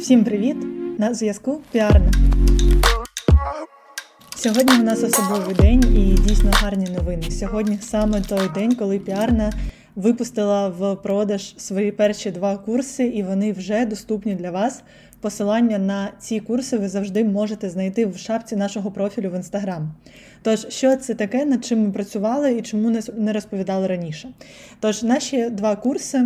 Всім привіт! На зв'язку Піарна. Сьогодні у нас особливий день і дійсно гарні новини. Сьогодні саме той день, коли піарна випустила в продаж свої перші два курси, і вони вже доступні для вас. Посилання на ці курси ви завжди можете знайти в шапці нашого профілю в інстаграм. Тож, що це таке, над чим ми працювали і чому не розповідали раніше? Тож, наші два курси.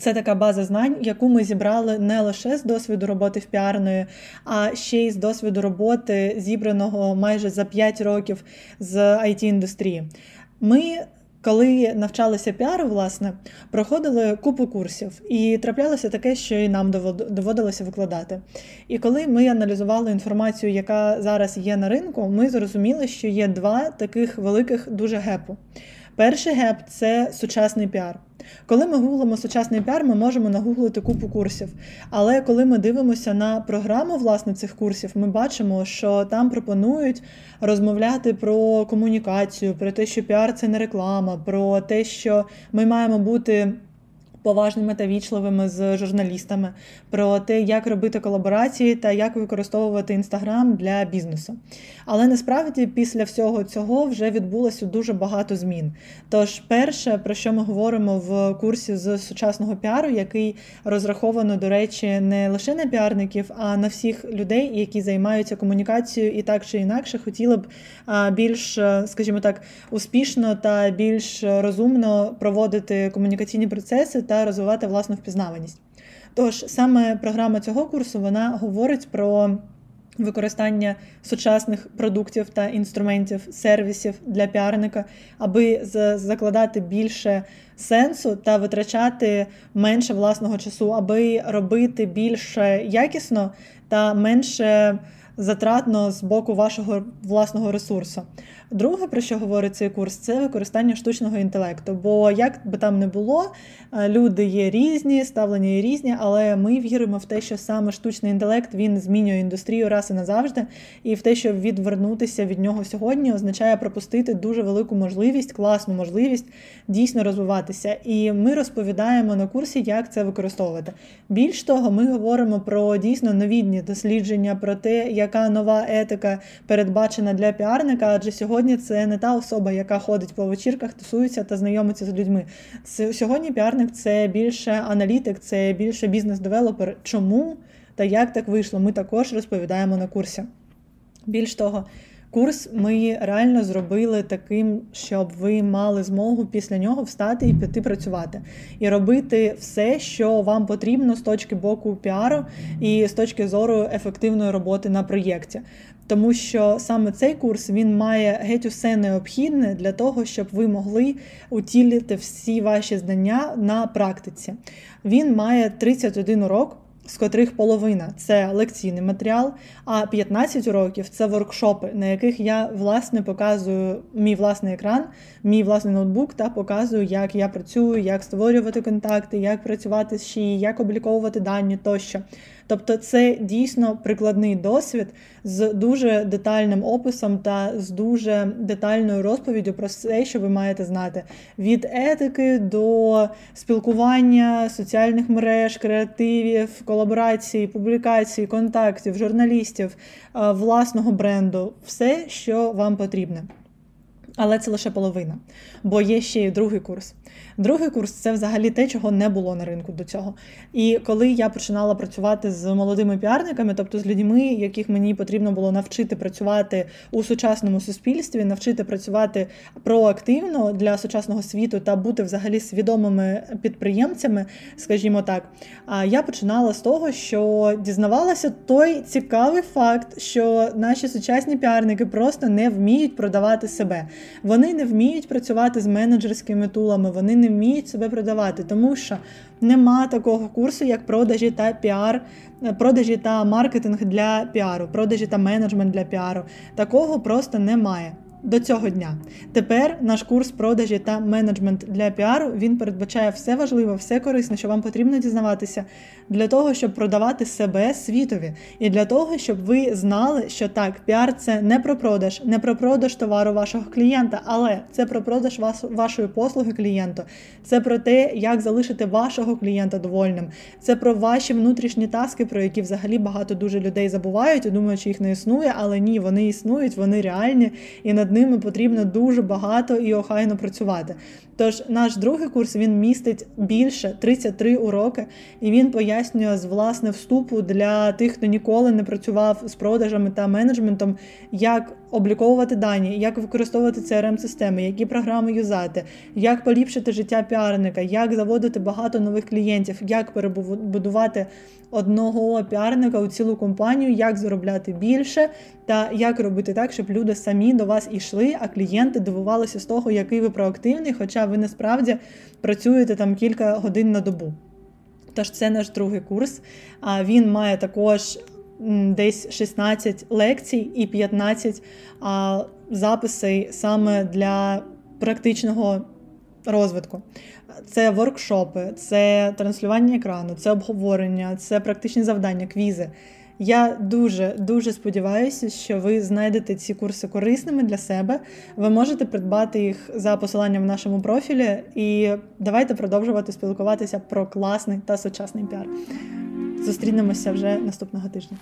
Це така база знань, яку ми зібрали не лише з досвіду роботи в піарної, а ще й з досвіду роботи, зібраного майже за 5 років з it індустрії Ми коли навчалися піару, власне, проходили купу курсів, і траплялося таке, що і нам доводилося викладати. І коли ми аналізували інформацію, яка зараз є на ринку, ми зрозуміли, що є два таких великих дуже гепу. Перший gap це сучасний піар. Коли ми гуглимо сучасний піар, ми можемо нагуглити купу курсів. Але коли ми дивимося на програму власне цих курсів, ми бачимо, що там пропонують розмовляти про комунікацію, про те, що піар це не реклама, про те, що ми маємо бути поважними та вічливими з журналістами, про те, як робити колаборації та як використовувати інстаграм для бізнесу. Але насправді після всього цього вже відбулося дуже багато змін. Тож, перше, про що ми говоримо в курсі з сучасного піару, який розраховано, до речі, не лише на піарників, а на всіх людей, які займаються комунікацією і так чи інакше хотіли б більш, скажімо так, успішно та більш розумно проводити комунікаційні процеси та розвивати власну впізнаваність. Тож саме програма цього курсу вона говорить про використання сучасних продуктів та інструментів, сервісів для піарника, аби закладати більше сенсу та витрачати менше власного часу, аби робити більше якісно та менше затратно з боку вашого власного ресурсу. Друге, про що говорить цей курс, це використання штучного інтелекту. Бо як би там не було, е, люди є різні, ставлення є різні, але ми віримо в те, що саме штучний інтелект він змінює індустрію раз і назавжди, і в те, що відвернутися від нього сьогодні, означає пропустити дуже велику можливість, класну можливість дійсно розвиватися. І ми розповідаємо на курсі, як це використовувати. Більш того, ми говоримо про дійсно новітні дослідження, про те, яка нова етика передбачена для піарника, адже сьогодні це не та особа, яка ходить по вечірках, тусується та знайомиться з людьми. Сьогодні піарник це більше аналітик, це більше business developer. Чому та як так вийшло? Ми також розповідаємо на курсі. Більш того, Курс ми реально зробили таким, щоб ви мали змогу після нього встати і піти працювати, і робити все, що вам потрібно з точки боку піару і з точки зору ефективної роботи на проєкті. Тому що саме цей курс він має геть усе необхідне для того, щоб ви могли утілити всі ваші знання на практиці. Він має 31 урок з котрих половина це лекційний матеріал, а 15 уроків це воркшопи, на яких я власне показую мій власний екран, мій власний ноутбук та показую, як я працюю, як створювати контакти, як працювати з шиї, як обліковувати дані тощо. Тобто це дійсно прикладний досвід з дуже детальним описом та з дуже детальною розповіддю про все, що ви маєте знати: від етики до спілкування, соціальних мереж, креативів, колаборацій, публікацій, контактів, журналістів, е, власного бренду все, що вам потрібне. Але це лише половина, бо є ще й другий курс. Другий курс це взагалі те, чого не було на ринку до цього. І коли я починала працювати з молодими піарниками, тобто з людьми, яких мені потрібно було навчити працювати у сучасному суспільстві, навчити працювати проактивно для сучасного світу та бути взагалі свідомими підприємцями, скажімо так, я починала з того, що дізнавалася той цікавий факт, що наші сучасні піарники просто не вміють продавати себе. Вони не вміють працювати з менеджерськими tool ами, вони не вміють себе продавати, тому що нема такого курсу, як продажі та піар, продажі та маркетинг для піару, продажі та менеджмент для піару. Такого просто немає. До цього дня. Тепер наш курс продажі та менеджмент для піару він передбачає все важливе, все корисне, що вам потрібно дізнаватися для того, щоб продавати себе світові, і для того, щоб ви знали, що так, піар це не про продаж, не про продаж товару вашого клієнта, але це про продаж вас, вашої послуги клієнту. Це про те, як залишити вашого клієнта довольним. Це про ваші внутрішні task и, про які взагалі багато дуже людей забувають і думають, що їх не існує, але ні, вони існують, вони реальні, і над ними потрібно дуже багато і охайно працювати. Тож наш другий курс він містить більше 33 уроки, і він пояснює з власне вступу для тих, хто ніколи не працював з продажами та менеджментом, як обліковувати дані, як використовувати crm системи які програми юзати, як поліпшити життя піарника, як заводити багато нових клієнтів, як перебудувати одного піарника у цілу компанію, як заробляти більше, та як робити так, щоб люди самі до вас йшли, а клієнти дивувалися з того, який ви проактивний, хоча ви насправді працюєте там кілька годин на добу. Тож це наш другий курс. А він має також десь 16 лекцій і 15 а, записей саме для практичного розвитку. Це воркшопи, це транслювання екрану, це обговорення, це практичні завдання, квізи. Я дуже дуже сподіваюся, що ви знайдете ці курси корисними для себе. Ви можете придбати їх за посиланням в нашому профілі, і давайте продовжувати спілкуватися про класний та сучасний піар. Зустрінемося вже наступного тижня.